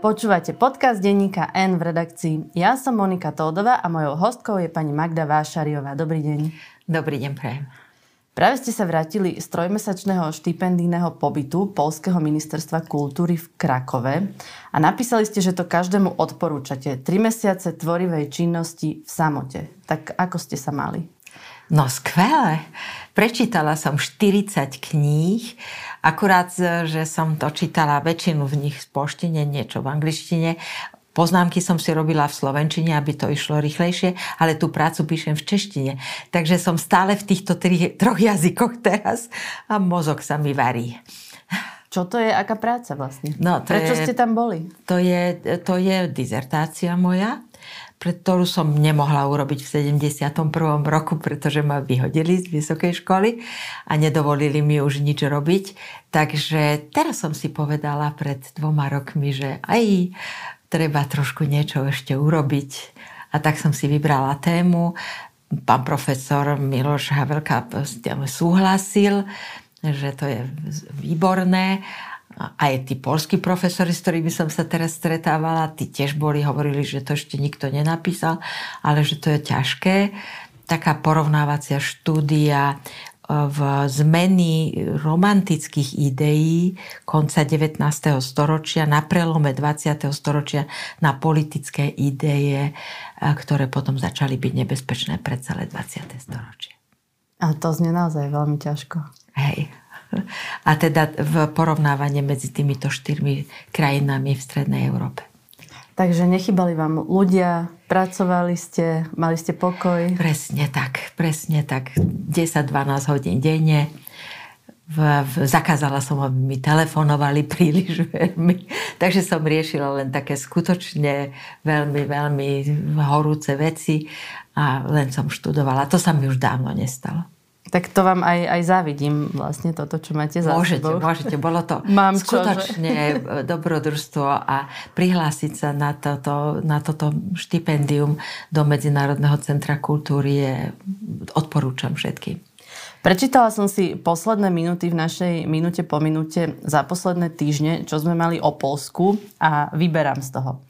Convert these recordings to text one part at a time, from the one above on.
Počúvate podcast denníka N v redakcii. Ja som Monika Tódová a mojou hostkou je pani Magda Vášariová. Dobrý deň. Dobrý deň, prajem. Práve ste sa vrátili z trojmesačného štipendijného pobytu Polského ministerstva kultúry v Krakove a napísali ste, že to každému odporúčate. Tri mesiace tvorivej činnosti v samote. Tak ako ste sa mali? No skvelé. Prečítala som 40 kníh, akurát, že som to čítala väčšinu v nich v poštine, niečo v angličtine. Poznámky som si robila v slovenčine, aby to išlo rýchlejšie, ale tú prácu píšem v češtine. Takže som stále v týchto tri, troch jazykoch teraz a mozog sa mi varí. Čo to je, aká práca vlastne? No, to Prečo je, ste tam boli? To je, to je dizertácia moja pre ktorú som nemohla urobiť v 71. roku, pretože ma vyhodili z vysokej školy a nedovolili mi už nič robiť. Takže teraz som si povedala pred dvoma rokmi, že aj treba trošku niečo ešte urobiť. A tak som si vybrala tému. Pán profesor Miloš Havelka súhlasil, že to je výborné aj tí polskí profesori, s ktorými som sa teraz stretávala, tí tiež boli, hovorili, že to ešte nikto nenapísal, ale že to je ťažké. Taká porovnávacia štúdia e, v zmeny romantických ideí konca 19. storočia, na prelome 20. storočia na politické ideje, e, ktoré potom začali byť nebezpečné pre celé 20. storočie. A to znie naozaj veľmi ťažko. Hej. A teda v porovnávanie medzi týmito štyrmi krajinami v Strednej Európe. Takže nechybali vám ľudia, pracovali ste, mali ste pokoj? Presne tak, presne tak. 10-12 hodín denne. V, v, zakázala som, aby mi telefonovali príliš veľmi. Takže som riešila len také skutočne veľmi, veľmi horúce veci a len som študovala. To sa mi už dávno nestalo. Tak to vám aj, aj závidím vlastne toto, čo máte za môžete, sebou. Môžete, bolo to Mám skutočne čo, dobrodružstvo a prihlásiť sa na toto, na toto štipendium do Medzinárodného centra kultúry je, odporúčam všetkým. Prečítala som si posledné minúty v našej minúte po minúte za posledné týždne, čo sme mali o Polsku a vyberám z toho.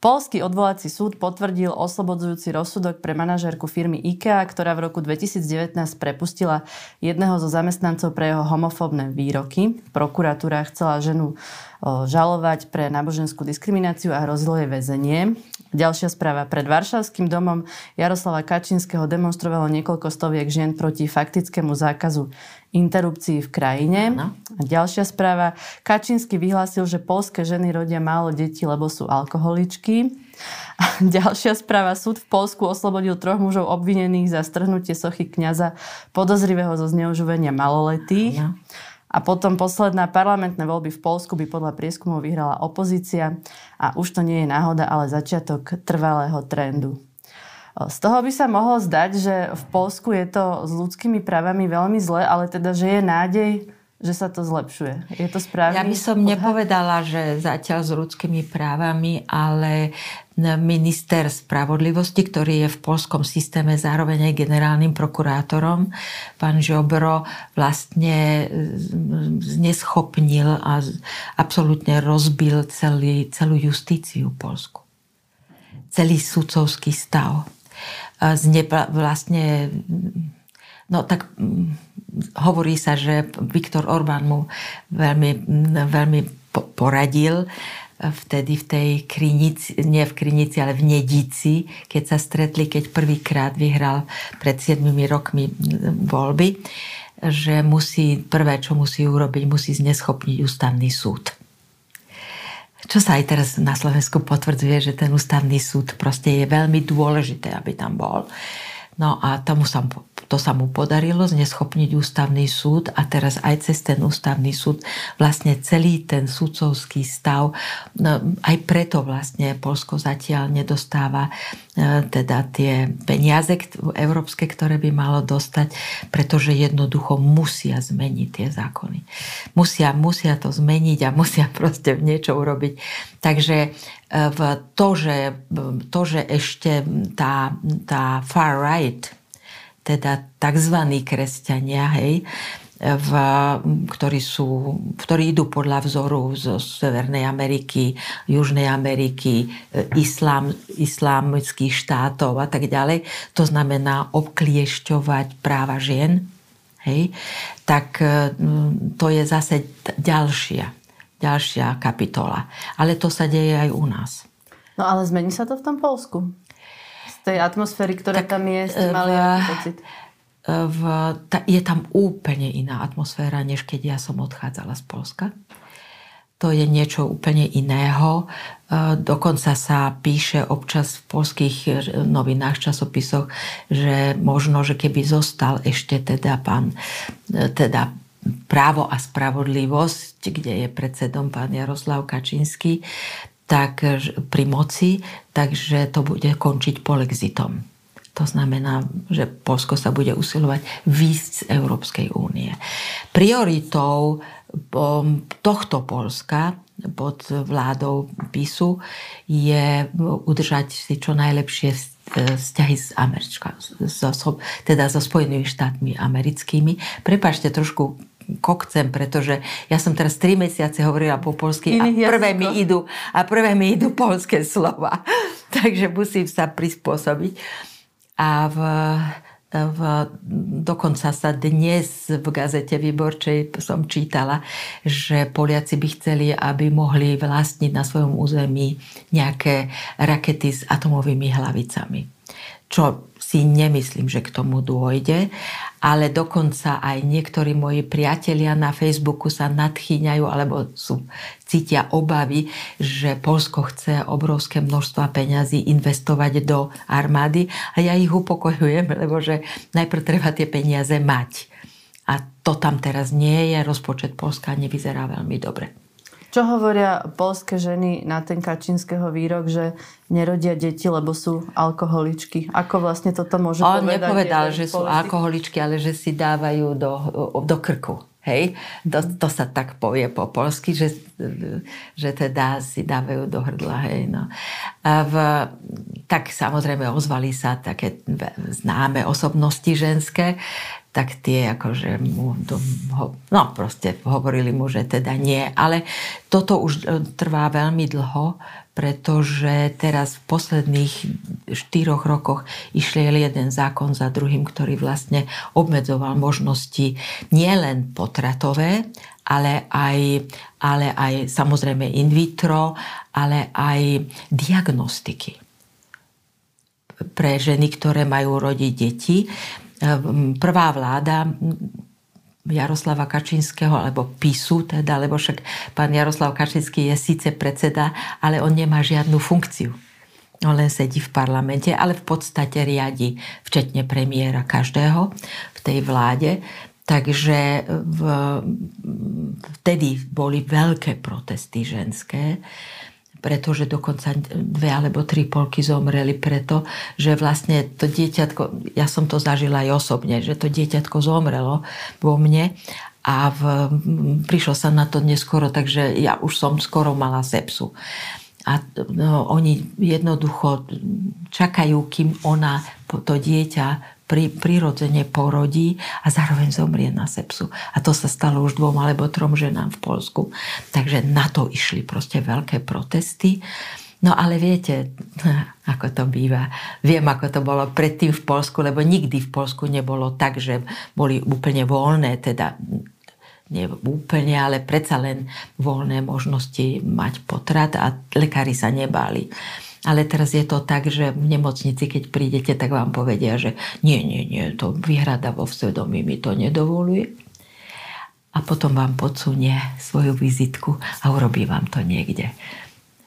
Polský odvolací súd potvrdil oslobodzujúci rozsudok pre manažérku firmy IKEA, ktorá v roku 2019 prepustila jedného zo zamestnancov pre jeho homofóbne výroky. Prokuratúra chcela ženu žalovať pre náboženskú diskrimináciu a hrozilo jej väzenie. Ďalšia správa. Pred Varšavským domom Jaroslava Kačinského demonstrovalo niekoľko stoviek žien proti faktickému zákazu interrupcií v krajine. A ďalšia správa. Kačinsky vyhlásil, že polské ženy rodia málo detí, lebo sú alkoholičky. A ďalšia správa. Súd v Polsku oslobodil troch mužov obvinených za strhnutie sochy kňaza podozrivého zo zneužívania maloletých. No. A potom posledná parlamentné voľby v Polsku by podľa prieskumov vyhrala opozícia a už to nie je náhoda, ale začiatok trvalého trendu. Z toho by sa mohlo zdať, že v Polsku je to s ľudskými právami veľmi zle, ale teda, že je nádej, že sa to zlepšuje. Je to správne? Ja by som odhad? nepovedala, že zatiaľ s ľudskými právami, ale minister spravodlivosti, ktorý je v polskom systéme zároveň aj generálnym prokurátorom, pán Žobro, vlastne zneschopnil a absolútne rozbil celý, celú justíciu v Polsku. Celý sudcovský stav znepla, vlastne no tak hovorí sa, že Viktor Orbán mu veľmi, veľmi poradil vtedy v tej krinici, nie v krinici, ale v Nedici, keď sa stretli, keď prvýkrát vyhral pred 7 rokmi voľby, že musí, prvé, čo musí urobiť, musí zneschopniť ústavný súd čo sa aj teraz na Slovensku potvrdzuje, že ten ústavný súd proste je veľmi dôležité, aby tam bol. No a tomu sa to sa mu podarilo zneschopniť ústavný súd a teraz aj cez ten ústavný súd vlastne celý ten sudcovský stav, no, aj preto vlastne Polsko zatiaľ nedostáva e, teda tie peniaze európske, ktoré by malo dostať, pretože jednoducho musia zmeniť tie zákony. Musia, musia to zmeniť a musia proste niečo urobiť. Takže v to, že, to, že ešte tá, tá far right teda tzv. kresťania, hej, v, ktorí, sú, ktorí idú podľa vzoru zo Severnej Ameriky, Južnej Ameriky, islám, islámských štátov a tak ďalej. To znamená obkliešťovať práva žien. Hej? Tak to je zase ďalšia, ďalšia kapitola. Ale to sa deje aj u nás. No ale zmení sa to v tom Polsku? Z tej atmosféry, ktorá tak, tam je, ste mali v, pocit? V, ta, je tam úplne iná atmosféra, než keď ja som odchádzala z Polska. To je niečo úplne iného. E, dokonca sa píše občas v polských novinách, časopisoch, že možno, že keby zostal ešte teda pán, e, teda právo a spravodlivosť, kde je predsedom pán Jaroslav Kačínsky, tak pri moci, takže to bude končiť polexitom. To znamená, že Polsko sa bude usilovať výsť z Európskej únie. Prioritou tohto Polska pod vládou PISu je udržať si čo najlepšie vzťahy s Američka, teda so Spojenými štátmi americkými. Prepačte, trošku kokcem, pretože ja som teraz 3 mesiace hovorila po polsky a prvé, mi idú, a prvé mi idú polské slova. Takže musím sa prispôsobiť. A v, v, dokonca sa dnes v gazete Výborčej som čítala, že Poliaci by chceli, aby mohli vlastniť na svojom území nejaké rakety s atomovými hlavicami. Čo si nemyslím, že k tomu dôjde ale dokonca aj niektorí moji priatelia na Facebooku sa nadchýňajú alebo sú, cítia obavy, že Polsko chce obrovské množstva peňazí investovať do armády a ja ich upokojujem, lebo že najprv treba tie peniaze mať. A to tam teraz nie je, rozpočet Polska nevyzerá veľmi dobre. Čo hovoria polské ženy na ten Kačínskeho výrok, že nerodia deti, lebo sú alkoholičky? Ako vlastne toto môže On povedať? On nepovedal, že sú alkoholičky, ale že si dávajú do, do krku. Hej, to, to sa tak povie po polsky, že, že teda si dávajú do hrdla. Hej, no. A v, tak samozrejme ozvali sa také známe osobnosti ženské, tak tie akože mu, to, no proste hovorili mu, že teda nie. Ale toto už e, trvá veľmi dlho, pretože teraz v posledných štyroch rokoch išiel jeden zákon za druhým, ktorý vlastne obmedzoval možnosti nielen potratové, ale aj, ale aj samozrejme in vitro, ale aj diagnostiky pre ženy, ktoré majú rodiť deti. Ehm, prvá vláda Jaroslava Kačinského, alebo PISu, teda, lebo však pán Jaroslav Kačinský je síce predseda, ale on nemá žiadnu funkciu. On len sedí v parlamente, ale v podstate riadi, včetne premiéra každého v tej vláde. Takže v, vtedy boli veľké protesty ženské pretože dokonca dve alebo tri polky zomreli preto, že vlastne to dieťatko, ja som to zažila aj osobne, že to dieťatko zomrelo vo mne a v, prišlo sa na to neskoro, takže ja už som skoro mala sepsu. A no, oni jednoducho čakajú, kým ona, to dieťa pri, prirodzene porodí a zároveň zomrie na sepsu. A to sa stalo už dvom alebo trom ženám v Polsku. Takže na to išli proste veľké protesty. No ale viete, ako to býva. Viem, ako to bolo predtým v Polsku, lebo nikdy v Polsku nebolo tak, že boli úplne voľné, teda nie úplne, ale predsa len voľné možnosti mať potrat a lekári sa nebáli. Ale teraz je to tak, že v nemocnici, keď prídete, tak vám povedia, že nie, nie, nie, to vyhrada vo svedomí mi to nedovoluje. A potom vám podsunie svoju vizitku a urobí vám to niekde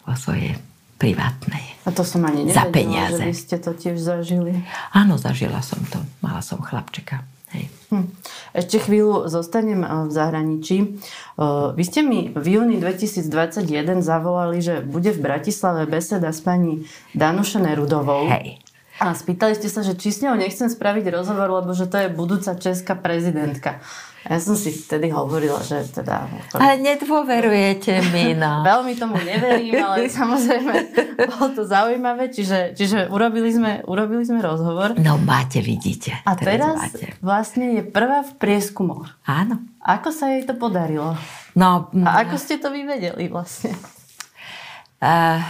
vo svojej privátnej. A to som ani nevedela, za peniaze. že vy ste to tiež zažili. Áno, zažila som to. Mala som chlapčeka. Hej. Hm. Ešte chvíľu zostanem eh, v zahraničí. Eh, vy ste mi v júni 2021 zavolali, že bude v Bratislave beseda s pani Danuše Nerudovou. Hej. A spýtali ste sa, že či s ňou nechcem spraviť rozhovor, lebo že to je budúca česká prezidentka. Ja som si vtedy hovorila, že teda... Ale nedôverujete mi, no. Veľmi tomu neverím, ale samozrejme bolo to zaujímavé, čiže, čiže urobili, sme, urobili sme rozhovor. No máte, vidíte. A teraz, teraz máte. vlastne je prvá v prieskumoch. Áno. Ako sa jej to podarilo? No, A ako ste to vyvedeli vlastne? Uh,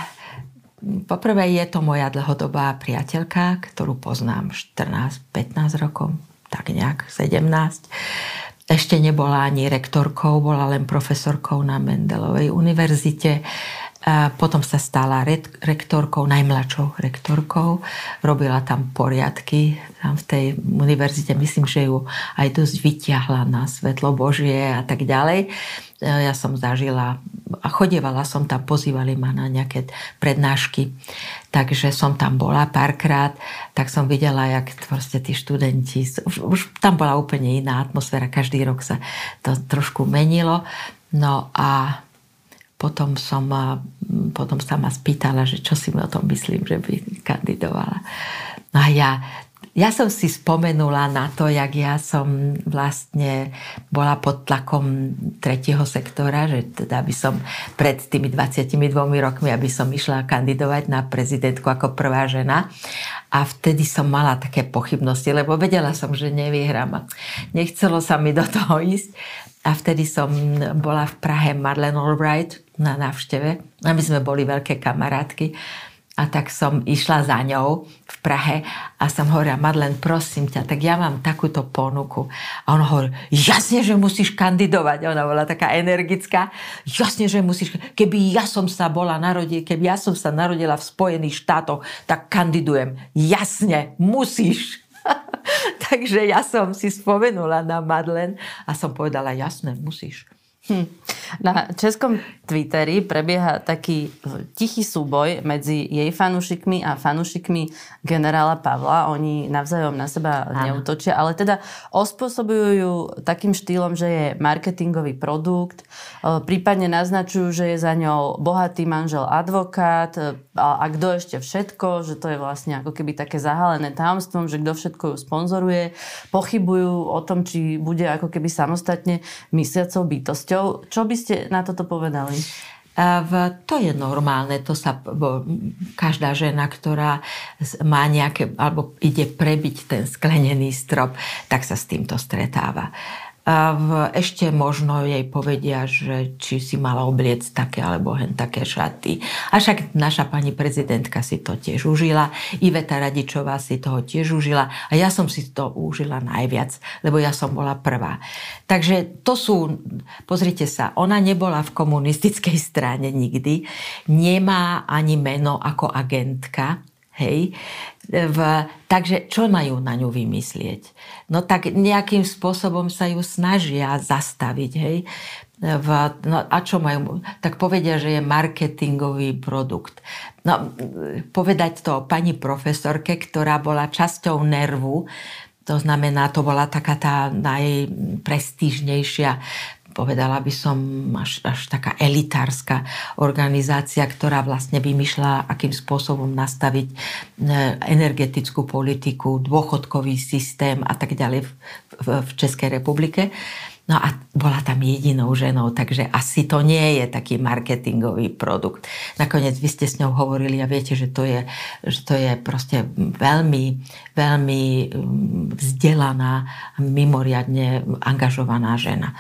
poprvé je to moja dlhodobá priateľka, ktorú poznám 14-15 rokov, tak nejak 17 ešte nebola ani rektorkou, bola len profesorkou na Mendelovej univerzite. Potom sa stala rektorkou, najmladšou rektorkou. Robila tam poriadky tam v tej univerzite. Myslím, že ju aj dosť vyťahla na svetlo Božie a tak ďalej. Ja som zažila a chodievala som tam, pozývali ma na nejaké prednášky, takže som tam bola párkrát, tak som videla, jak proste tí študenti, už, už tam bola úplne iná atmosféra, každý rok sa to trošku menilo. No a potom som, potom sa ma spýtala, že čo si mi o tom myslím, že by kandidovala. No a ja ja som si spomenula na to, jak ja som vlastne bola pod tlakom tretieho sektora, že teda by som pred tými 22 rokmi, aby som išla kandidovať na prezidentku ako prvá žena. A vtedy som mala také pochybnosti, lebo vedela som, že nevyhrám. Nechcelo sa mi do toho ísť. A vtedy som bola v Prahe Marlene Albright na návšteve. A my sme boli veľké kamarátky. A tak som išla za ňou v Prahe a som hovorila, Madlen, prosím ťa, tak ja mám takúto ponuku. A on hovorí, jasne, že musíš kandidovať. Ona bola taká energická. Jasne, že musíš. Keby ja som sa bola narodila, keby ja som sa narodila v Spojených štátoch, tak kandidujem. Jasne, musíš. Takže ja som si spomenula na Madlen a som povedala, jasne, musíš. Hm. Na českom Twitteri prebieha taký tichý súboj medzi jej fanúšikmi a fanúšikmi generála Pavla. Oni navzájom na seba Áno. neutočia, ale teda ospôsobujú ju takým štýlom, že je marketingový produkt, e, prípadne naznačujú, že je za ňou bohatý manžel advokát e, a, a kto ešte všetko, že to je vlastne ako keby také zahalené tajomstvom, že kto všetko ju sponzoruje. Pochybujú o tom, či bude ako keby samostatne mysliacou bytosťou činnosťou. Čo by ste na toto povedali? To je normálne, to sa, každá žena, ktorá má nejaké, alebo ide prebiť ten sklenený strop, tak sa s týmto stretáva. A v, ešte možno jej povedia, že či si mala obliec také alebo hen také šaty. A však naša pani prezidentka si to tiež užila, Iveta Radičová si toho tiež užila a ja som si to užila najviac, lebo ja som bola prvá. Takže to sú, pozrite sa, ona nebola v komunistickej strane nikdy, nemá ani meno ako agentka, Hej. V, takže čo majú na ňu vymyslieť? No tak nejakým spôsobom sa ju snažia zastaviť. Hej. V, no a čo majú? Tak povedia, že je marketingový produkt. No, povedať to pani profesorke, ktorá bola časťou nervu, to znamená, to bola taká tá najprestížnejšia povedala by som, až, až taká elitárska organizácia, ktorá vlastne vymýšľa, akým spôsobom nastaviť e, energetickú politiku, dôchodkový systém a tak ďalej v, v, v Českej republike. No a bola tam jedinou ženou, takže asi to nie je taký marketingový produkt. Nakoniec vy ste s ňou hovorili a viete, že to je, že to je proste veľmi, veľmi mm, vzdelaná, mimoriadne angažovaná žena.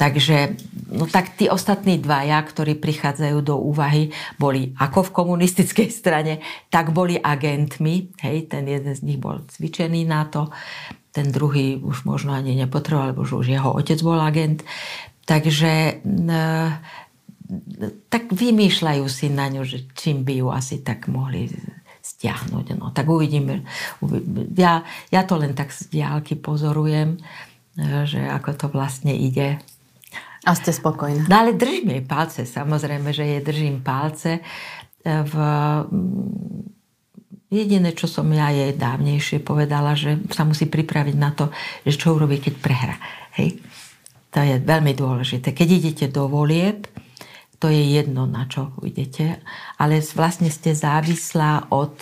Takže no tak tí ostatní dvaja, ktorí prichádzajú do úvahy, boli ako v komunistickej strane, tak boli agentmi. Hej, ten jeden z nich bol cvičený na to, ten druhý už možno ani nepotreboval, lebo už jeho otec bol agent. Takže tak vymýšľajú si na ňu, že čím by ju asi tak mohli stiahnuť. No, tak uvidíme. Ja, ja to len tak z diálky pozorujem, že ako to vlastne ide. A ste spokojná. No ale držím jej palce, samozrejme, že jej držím palce. V... Jediné, čo som ja jej dávnejšie povedala, že sa musí pripraviť na to, že čo urobí, keď prehra. Hej? To je veľmi dôležité. Keď idete do volieb, to je jedno, na čo idete, ale vlastne ste závislá od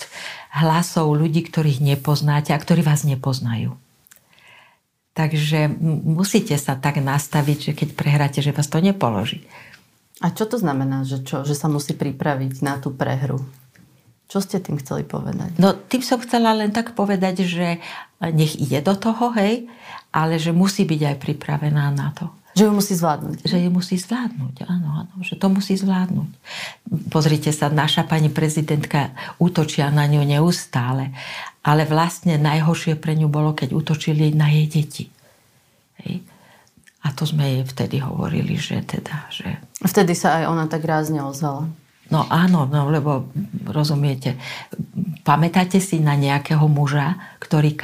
hlasov ľudí, ktorých nepoznáte a ktorí vás nepoznajú. Takže musíte sa tak nastaviť, že keď prehráte, že vás to nepoloží. A čo to znamená, že, čo, že sa musí pripraviť na tú prehru? Čo ste tým chceli povedať? No, tým som chcela len tak povedať, že nech ide do toho, hej, ale že musí byť aj pripravená na to. Že ju musí zvládnuť. Že ju musí zvládnuť, áno, áno, že to musí zvládnuť. Pozrite sa, naša pani prezidentka útočia na ňu neustále, ale vlastne najhoršie pre ňu bolo, keď útočili na jej deti. Hej. A to sme jej vtedy hovorili, že teda, že... Vtedy sa aj ona tak rázne ozvala. No áno, no, lebo rozumiete, pamätáte si na nejakého muža, ktorý,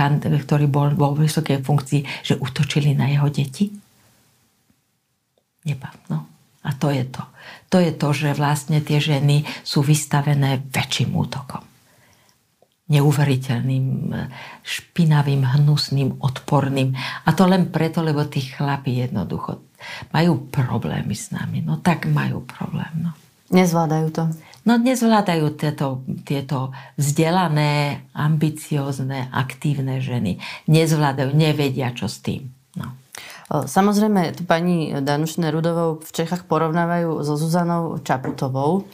ktorý bol vo vysokej funkcii, že útočili na jeho deti? Neba, no. A to je to. To je to, že vlastne tie ženy sú vystavené väčším útokom. Neuveriteľným, špinavým, hnusným, odporným. A to len preto, lebo tí chlapi jednoducho majú problémy s nami. No tak majú problém. No. Nezvládajú to. No nezvládajú tieto, tieto vzdelané, ambiciozne, aktívne ženy. Nezvládajú, nevedia, čo s tým. No. Samozrejme, tu pani Danuš Nerudovou v Čechách porovnávajú so Zuzanou Čaputovou.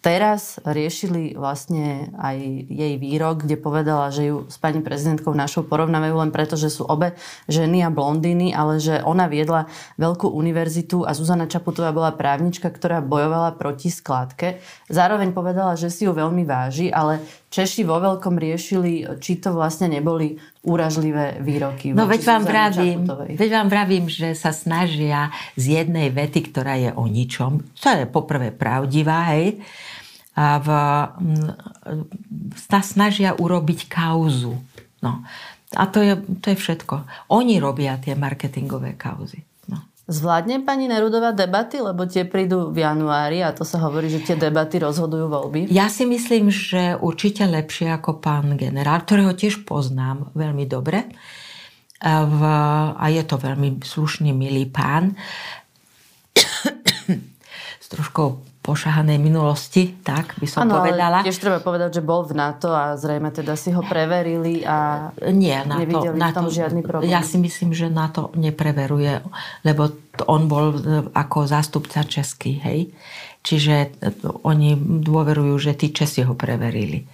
Teraz riešili vlastne aj jej výrok, kde povedala, že ju s pani prezidentkou našou porovnávajú len preto, že sú obe ženy a blondíny, ale že ona viedla veľkú univerzitu a Zuzana Čaputová bola právnička, ktorá bojovala proti skládke. Zároveň povedala, že si ju veľmi váži, ale Češi vo veľkom riešili, či to vlastne neboli úražlivé výroky. No veď vám, vravím, veď vám vravím, že sa snažia z jednej vety, ktorá je o ničom, čo je poprvé pravdivá, hej, a v, sa snažia urobiť kauzu. No. A to je, to je všetko. Oni robia tie marketingové kauzy. Zvládne pani Nerudová debaty, lebo tie prídu v januári a to sa hovorí, že tie debaty rozhodujú voľby? Ja si myslím, že určite lepšie ako pán generál, ktorého tiež poznám veľmi dobre. V, a je to veľmi slušný, milý pán. S troškou pošahanej minulosti, tak by som ano, povedala. Ale tiež treba povedať, že bol v NATO a zrejme teda si ho preverili a Nie, NATO, nevideli NATO, v tom žiadny problém. Ja si myslím, že NATO nepreveruje, lebo on bol e, ako zástupca Český, hej. Čiže e, oni dôverujú, že tí Česi ho preverili.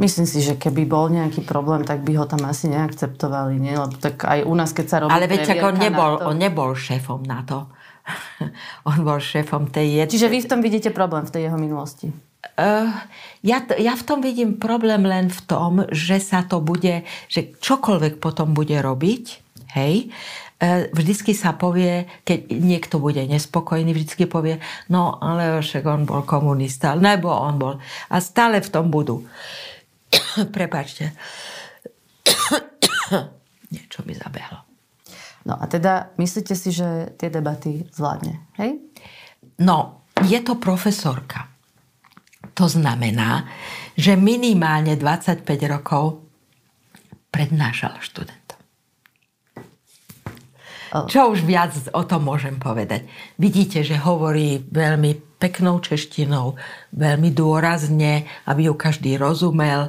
Myslím si, že keby bol nejaký problém, tak by ho tam asi neakceptovali. Nie? Lebo tak aj u nás, keď sa robí Ale veď on nebol, on nebol šéfom NATO. on bol šéfom tej jednej. Čiže vy v tom vidíte problém v tej jeho minulosti? Uh, ja, ja v tom vidím problém len v tom, že sa to bude, že čokoľvek potom bude robiť, hej, uh, vždycky sa povie, keď niekto bude nespokojný, vždycky povie, no ale však on bol komunista, nebo on bol. A stále v tom budú. Prepačte. Niečo mi zabehlo. No a teda myslíte si, že tie debaty zvládne, hej? No, je to profesorka. To znamená, že minimálne 25 rokov prednášala študentom. Čo už viac o tom môžem povedať? Vidíte, že hovorí veľmi peknou češtinou, veľmi dôrazne, aby ju každý rozumel,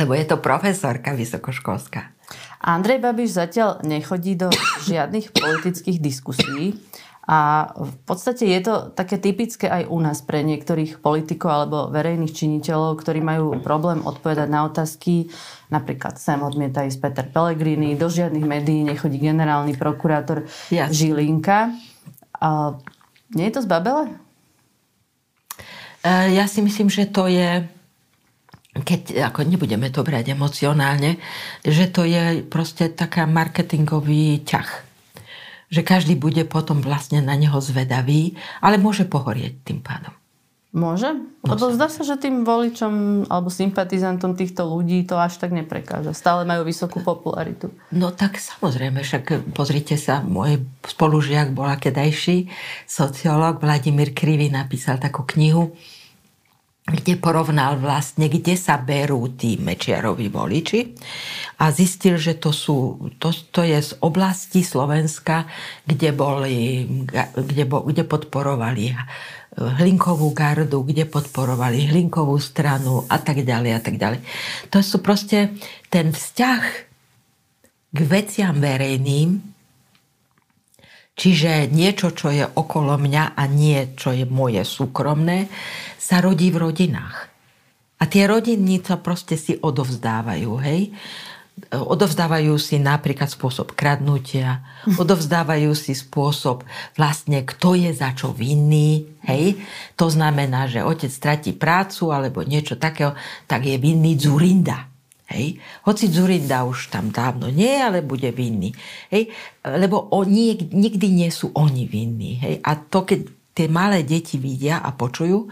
lebo je to profesorka vysokoškolská. Andrej Babiš zatiaľ nechodí do žiadnych politických diskusí a v podstate je to také typické aj u nás pre niektorých politikov alebo verejných činiteľov, ktorí majú problém odpovedať na otázky. Napríklad sem odmieta ísť Peter Pellegrini, do žiadnych médií nechodí generálny prokurátor ja. Žilinka. A nie je to zbabele? E, ja si myslím, že to je keď ako nebudeme to brať emocionálne, že to je proste taká marketingový ťah. Že každý bude potom vlastne na neho zvedavý, ale môže pohorieť tým pádom. Môže? Lebo zdá sa, že tým voličom alebo sympatizantom týchto ľudí to až tak neprekáža. Stále majú vysokú popularitu. No tak samozrejme, však pozrite sa, môj spolužiak bola kedajší sociológ Vladimír Krivý napísal takú knihu kde porovnal vlastne, kde sa berú tí Mečiarovi voliči a zistil, že to, sú, to, to je z oblasti Slovenska, kde, boli, kde, kde podporovali hlinkovú gardu, kde podporovali hlinkovú stranu a tak ďalej a tak ďalej. To sú proste ten vzťah k veciam verejným, čiže niečo, čo je okolo mňa a nie, čo je moje súkromné, sa rodí v rodinách. A tie rodiny to proste si odovzdávajú, hej odovzdávajú si napríklad spôsob kradnutia, odovzdávajú si spôsob vlastne, kto je za čo vinný. Hej? To znamená, že otec stratí prácu alebo niečo takého, tak je vinný Zurinda. Hej? Hoci Zurinda už tam dávno nie, ale bude vinný. Hej? Lebo oni, nikdy nie sú oni vinní. Hej? A to, keď tie malé deti vidia a počujú,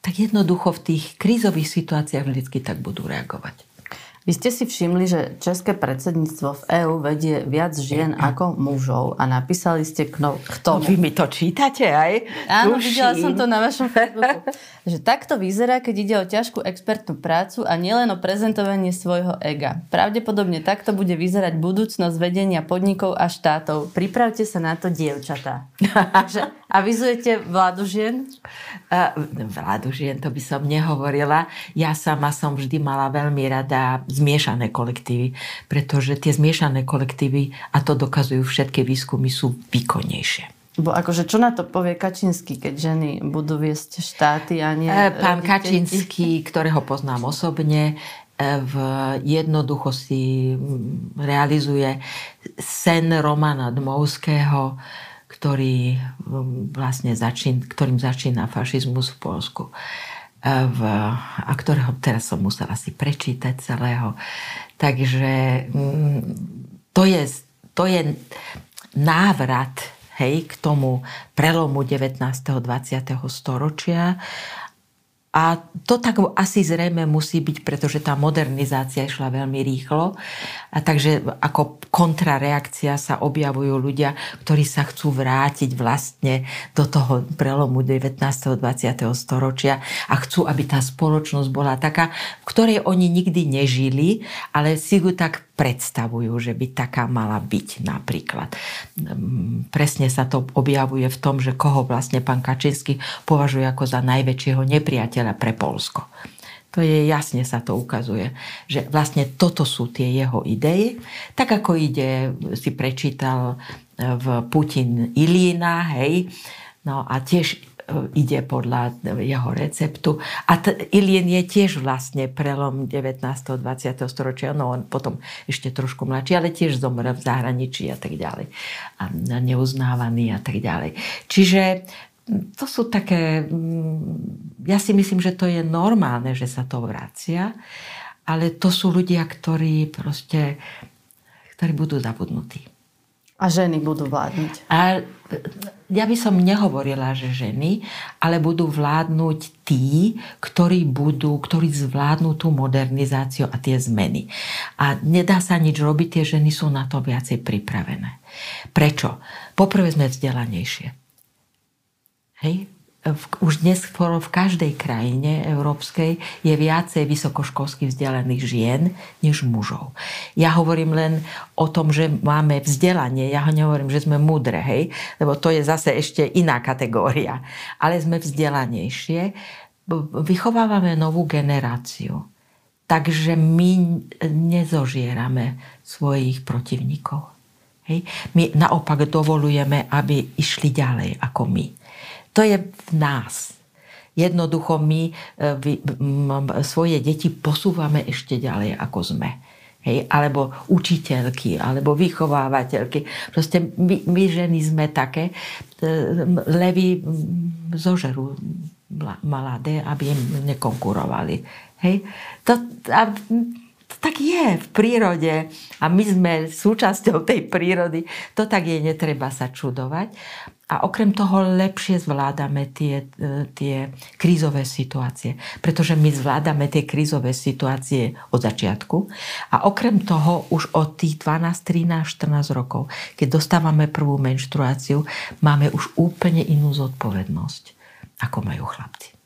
tak jednoducho v tých krízových situáciách vždy tak budú reagovať. Vy ste si všimli, že české predsedníctvo v EÚ vedie viac žien ako mužov a napísali ste k, no, k tomu. Vy mi to čítate aj? Áno, Tuším. videla som to na vašom Facebooku. že takto vyzerá, keď ide o ťažkú expertnú prácu a nielen o prezentovanie svojho ega. Pravdepodobne takto bude vyzerať budúcnosť vedenia podnikov a štátov. Pripravte sa na to, dievčatá. Takže avizujete vládu žien? Uh, vládu žien, to by som nehovorila. Ja sama som vždy mala veľmi rada zmiešané kolektívy, pretože tie zmiešané kolektívy, a to dokazujú všetky výskumy, sú výkonnejšie. Bo akože čo na to povie Kačinský, keď ženy budú viesť štáty a nie... E, pán Kačinský, ktorého poznám osobne, e, v jednoducho si realizuje sen Romana Dmovského, ktorý vlastne začín, ktorým začína fašizmus v Polsku v, a ktorého teraz som musela si prečítať celého. Takže mm, to je, to je návrat hej, k tomu prelomu 19. 20. storočia a to tak asi zrejme musí byť, pretože tá modernizácia išla veľmi rýchlo. A takže ako kontrareakcia sa objavujú ľudia, ktorí sa chcú vrátiť vlastne do toho prelomu 19. 20. storočia a chcú, aby tá spoločnosť bola taká, v ktorej oni nikdy nežili, ale si ju tak predstavujú, že by taká mala byť napríklad. Mm, presne sa to objavuje v tom, že koho vlastne pán Kačinsky považuje ako za najväčšieho nepriateľa pre Polsko. To je jasne sa to ukazuje, že vlastne toto sú tie jeho idei. Tak ako ide, si prečítal v Putin Ilína, hej, no a tiež ide podľa jeho receptu. A t- Ilien je tiež vlastne prelom 19. 20. storočia, no on potom ešte trošku mladší, ale tiež zomrel v zahraničí a tak ďalej. A neuznávaný a tak ďalej. Čiže to sú také, ja si myslím, že to je normálne, že sa to vracia, ale to sú ľudia, ktorí proste, ktorí budú zabudnutí. A ženy budú vládnuť. A ja by som nehovorila, že ženy, ale budú vládnuť tí, ktorí budú, ktorí zvládnu tú modernizáciu a tie zmeny. A nedá sa nič robiť, tie ženy sú na to viacej pripravené. Prečo? Poprvé sme vzdelanejšie. Hej? už dnes v každej krajine európskej je viacej vysokoškolských vzdelaných žien než mužov. Ja hovorím len o tom, že máme vzdelanie. Ja ho nehovorím, že sme múdre, hej? lebo to je zase ešte iná kategória. Ale sme vzdelanejšie. Vychovávame novú generáciu. Takže my nezožierame svojich protivníkov. Hej? My naopak dovolujeme, aby išli ďalej ako my. To je v nás. Jednoducho my e, svoje deti posúvame ešte ďalej, ako sme. Hej, alebo učiteľky, alebo vychovávateľky. Proste my, my ženy sme také, e, levy zožerú mladé, aby im nekonkurovali. Hej? To, a, tak je v prírode a my sme súčasťou tej prírody. To tak je, netreba sa čudovať. A okrem toho lepšie zvládame tie, e, tie krízové situácie. Pretože my zvládame tie krízové situácie od začiatku. A okrem toho už od tých 12, 13, 14 rokov, keď dostávame prvú menštruáciu, máme už úplne inú zodpovednosť, ako majú chlapci.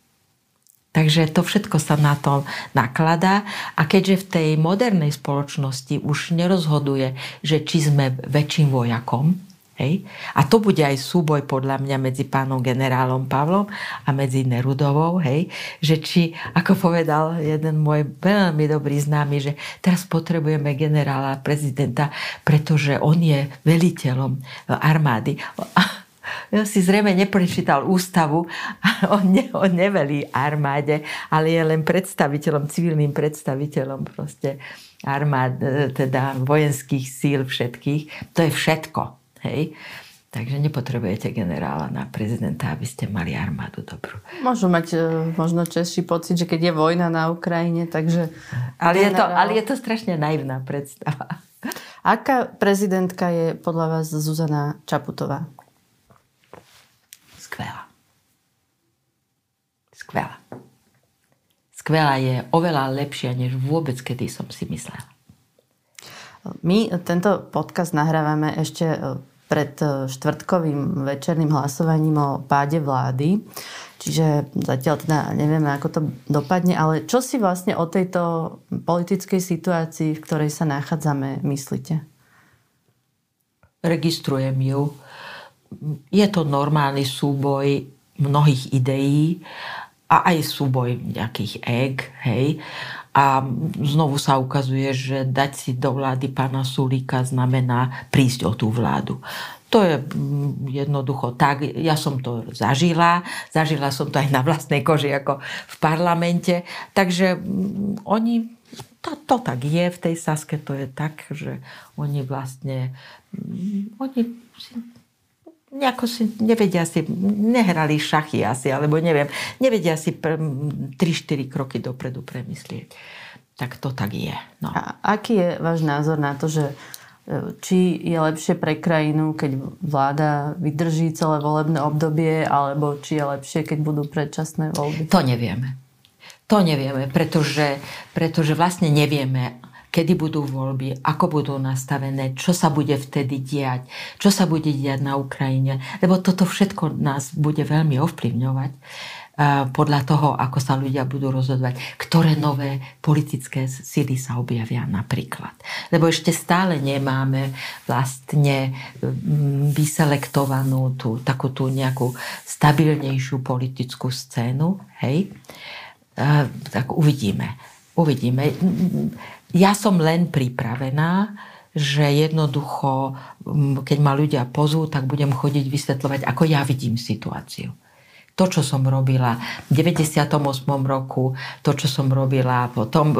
Takže to všetko sa na to nakladá a keďže v tej modernej spoločnosti už nerozhoduje, že či sme väčším vojakom, Hej? A to bude aj súboj podľa mňa medzi pánom generálom Pavlom a medzi Nerudovou, hej? že či, ako povedal jeden môj veľmi dobrý známy, že teraz potrebujeme generála prezidenta, pretože on je veliteľom armády. Si zrejme neprečítal ústavu, on, ne, on nevelí armáde, ale je len predstaviteľom, civilným predstaviteľom proste armád, teda vojenských síl všetkých. To je všetko. Hej? Takže nepotrebujete generála na prezidenta, aby ste mali armádu dobrú. Môžu mať e, možno čestší pocit, že keď je vojna na Ukrajine, takže... Ale, generál... je, to, ale je to strašne naivná predstava. Aká prezidentka je podľa vás Zuzana Čaputová? Skvelá. Skvelá. Skvelá je oveľa lepšia, než vôbec kedy som si myslela. My tento podcast nahrávame ešte e, pred e, štvrtkovým večerným hlasovaním o páde vlády. Čiže zatiaľ teda nevieme, ako to dopadne, ale čo si vlastne o tejto politickej situácii, v ktorej sa nachádzame, myslíte? Registrujem ju. Je to normálny súboj mnohých ideí a aj súboj nejakých eg, hej. A znovu sa ukazuje, že dať si do vlády pána Sulíka znamená prísť o tú vládu. To je mm, jednoducho tak. Ja som to zažila. Zažila som to aj na vlastnej koži ako v parlamente. Takže mm, oni to, to tak je v tej Saske, to je tak, že oni vlastne mm, oni nejako si nevedia si, nehrali šachy asi, alebo neviem, nevedia si 3-4 kroky dopredu premyslieť. Tak to tak je. No. A aký je váš názor na to, že e, či je lepšie pre krajinu, keď vláda vydrží celé volebné obdobie, alebo či je lepšie, keď budú predčasné voľby? To nevieme. To nevieme, pretože, pretože vlastne nevieme, kedy budú voľby, ako budú nastavené, čo sa bude vtedy diať, čo sa bude diať na Ukrajine, lebo toto všetko nás bude veľmi ovplyvňovať podľa toho, ako sa ľudia budú rozhodovať, ktoré nové politické síly sa objavia napríklad. Lebo ešte stále nemáme vlastne mm, vyselektovanú tú, takú tú nejakú stabilnejšiu politickú scénu, hej, tak uvidíme. Uvidíme ja som len pripravená, že jednoducho, keď ma ľudia pozú, tak budem chodiť vysvetľovať, ako ja vidím situáciu. To, čo som robila v 98. roku, to, čo som robila potom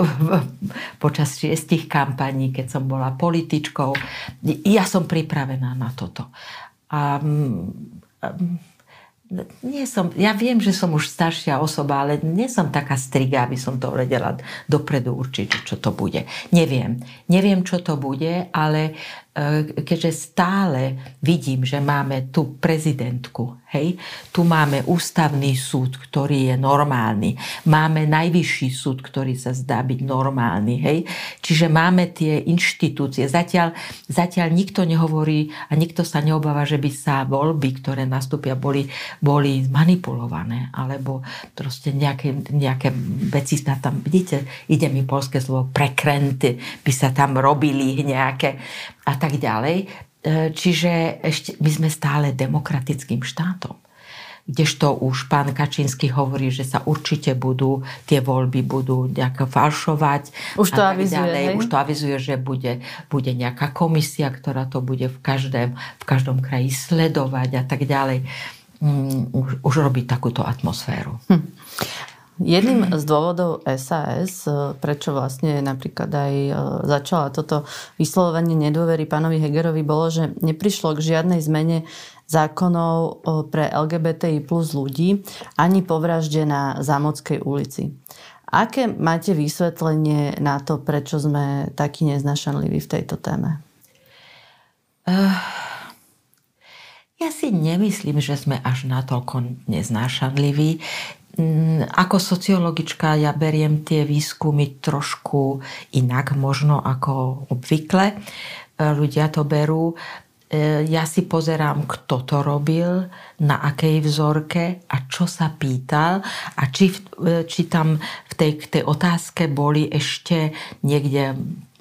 počas šiestich kampaní, keď som bola političkou, ja som pripravená na toto. A, a nie som, ja viem, že som už staršia osoba, ale nie som taká striga, aby som to vedela dopredu určiť, čo to bude. Neviem. Neviem, čo to bude, ale keďže stále vidím, že máme tú prezidentku, hej, tu máme ústavný súd, ktorý je normálny, máme najvyšší súd, ktorý sa zdá byť normálny, hej, čiže máme tie inštitúcie. Zatiaľ, zatiaľ nikto nehovorí a nikto sa neobáva, že by sa voľby, ktoré nastúpia, boli, boli manipulované, alebo proste nejaké, nejaké veci sa tam, vidíte, ide mi polské slovo, prekrenty by sa tam robili nejaké a tak ďalej. E, čiže ešte, my sme stále demokratickým štátom kdežto už pán Kačínsky hovorí, že sa určite budú, tie voľby budú nejako falšovať. Už to avizuje, ďalej. Už to avizuje, že bude, bude nejaká komisia, ktorá to bude v každém, v každom kraji sledovať a tak ďalej. Mm, už, už robí takúto atmosféru. Hm. Jedným z dôvodov SAS, e, prečo vlastne napríklad aj e, začala toto vyslovovanie nedôvery pánovi Hegerovi, bolo, že neprišlo k žiadnej zmene zákonov e, pre LGBTI plus ľudí ani po vražde na Zámodskej ulici. Aké máte vysvetlenie na to, prečo sme takí neznašanliví v tejto téme? Ja si nemyslím, že sme až natoľko neznášanliví. Mm, ako sociologička ja beriem tie výskumy trošku inak možno ako obvykle. E, ľudia to berú. E, ja si pozerám, kto to robil, na akej vzorke a čo sa pýtal a či, e, či tam v tej, tej otázke boli ešte niekde,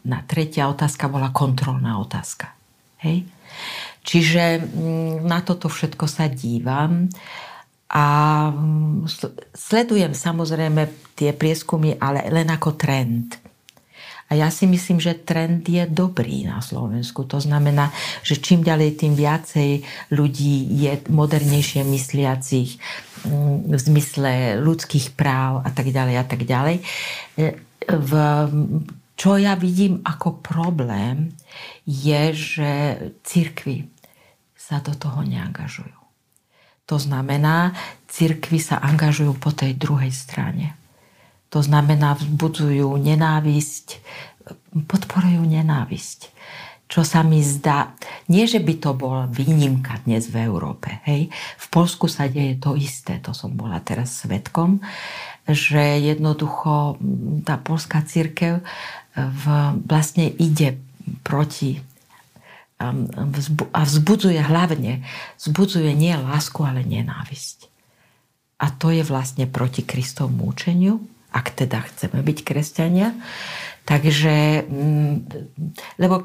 na tretia otázka bola kontrolná otázka. Hej? Čiže mm, na toto všetko sa dívam a mm, sledujem samozrejme tie prieskumy, ale len ako trend. A ja si myslím, že trend je dobrý na Slovensku. To znamená, že čím ďalej, tým viacej ľudí je modernejšie mysliacich mm, v zmysle ľudských práv a tak ďalej a tak ďalej. E, v, čo ja vidím ako problém, je, že církvy sa do toho neangažujú. To znamená, církvy sa angažujú po tej druhej strane to znamená, vzbudzujú nenávisť, podporujú nenávisť. Čo sa mi zdá, nie že by to bola výnimka dnes v Európe. Hej. V Polsku sa deje to isté, to som bola teraz svetkom, že jednoducho tá polská církev v, vlastne ide proti a vzbudzuje hlavne, vzbudzuje nie lásku, ale nenávisť. A to je vlastne proti Kristovmu učeniu, ak teda chceme byť kresťania. Takže, mm, lebo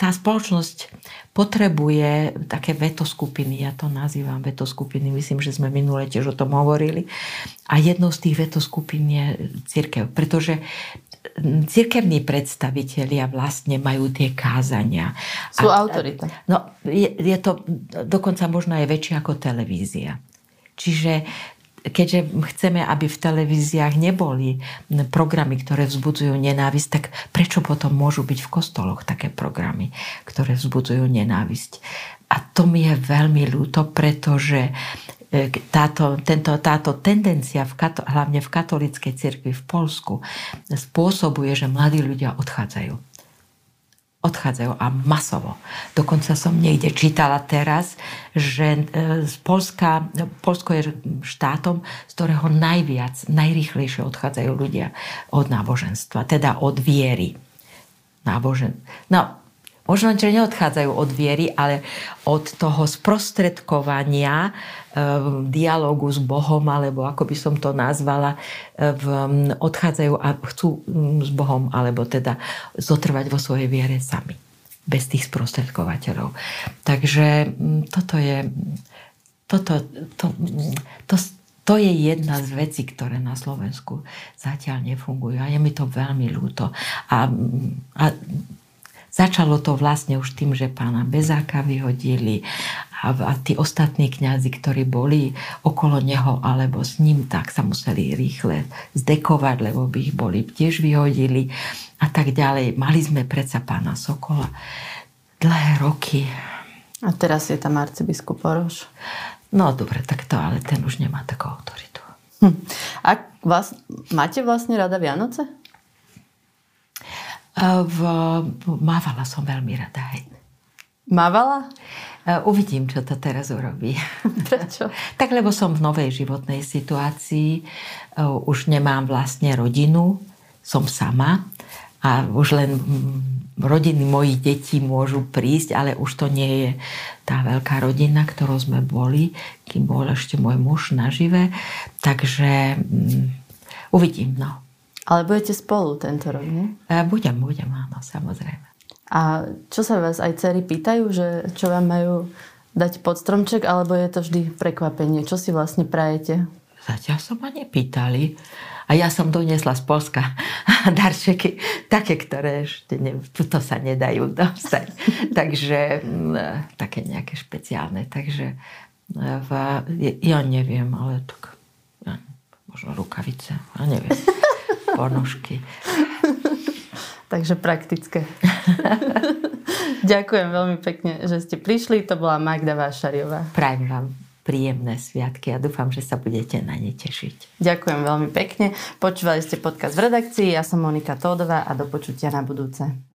tá spoločnosť potrebuje také vetoskupiny, ja to nazývam vetoskupiny, myslím, že sme minule tiež o tom hovorili. A jednou z tých vetoskupín je církev, pretože církevní predstavitelia vlastne majú tie kázania. Sú a, autorita. No, je, je to dokonca možno aj väčšie ako televízia. Čiže keďže chceme, aby v televíziách neboli programy, ktoré vzbudzujú nenávisť, tak prečo potom môžu byť v kostoloch také programy, ktoré vzbudzujú nenávisť? A to mi je veľmi ľúto, pretože táto, tento, táto tendencia, v, hlavne v katolíckej cirkvi v Polsku, spôsobuje, že mladí ľudia odchádzajú odchádzajú a masovo. Dokonca som niekde čítala teraz, že e, z Polska, Polsko je štátom, z ktorého najviac, najrychlejšie odchádzajú ľudia od náboženstva, teda od viery. Nábožen... No, možno, že neodchádzajú od viery, ale od toho sprostredkovania v dialogu s Bohom, alebo ako by som to nazvala, v, odchádzajú a chcú s Bohom, alebo teda zotrvať vo svojej viere sami. Bez tých sprostredkovateľov. Takže toto je... Toto, to, to, to je jedna z vecí, ktoré na Slovensku zatiaľ nefungujú a je mi to veľmi ľúto. A, a Začalo to vlastne už tým, že pána Bezáka vyhodili a, a tí ostatní kňazi, ktorí boli okolo neho alebo s ním, tak sa museli rýchle zdekovať, lebo by ich boli tiež vyhodili a tak ďalej. Mali sme predsa pána Sokola dlhé roky. A teraz je tam arcibiskup Oroš. No dobre, tak to, ale ten už nemá takú autoritu. Hm. A vás, máte vlastne rada Vianoce? V, mávala som veľmi rada. Hej. Mávala? Uvidím, čo to teraz urobí. Prečo? tak lebo som v novej životnej situácii. Už nemám vlastne rodinu. Som sama. A už len rodiny mojich detí môžu prísť, ale už to nie je tá veľká rodina, ktorou sme boli, kým bol ešte môj muž nažive. Takže um, uvidím, no. Ale budete spolu tento rok, nie? Budem, budem, áno, samozrejme. A čo sa vás aj cery pýtajú, že čo vám majú dať pod stromček, alebo je to vždy prekvapenie? Čo si vlastne prajete? Zatiaľ sa ma nepýtali. A ja som doniesla z Polska darčeky, také, ktoré ešte ne, to sa nedajú dostať. Takže mm, také nejaké špeciálne. Takže v, ja neviem, ale tak ja, možno rukavice, ja neviem ponožky. Takže praktické. Ďakujem veľmi pekne, že ste prišli. To bola Magda Vášariová. Prajem vám príjemné sviatky a dúfam, že sa budete na ne tešiť. Ďakujem veľmi pekne. Počúvali ste podcast v redakcii. Ja som Monika Tódová a do počutia na budúce.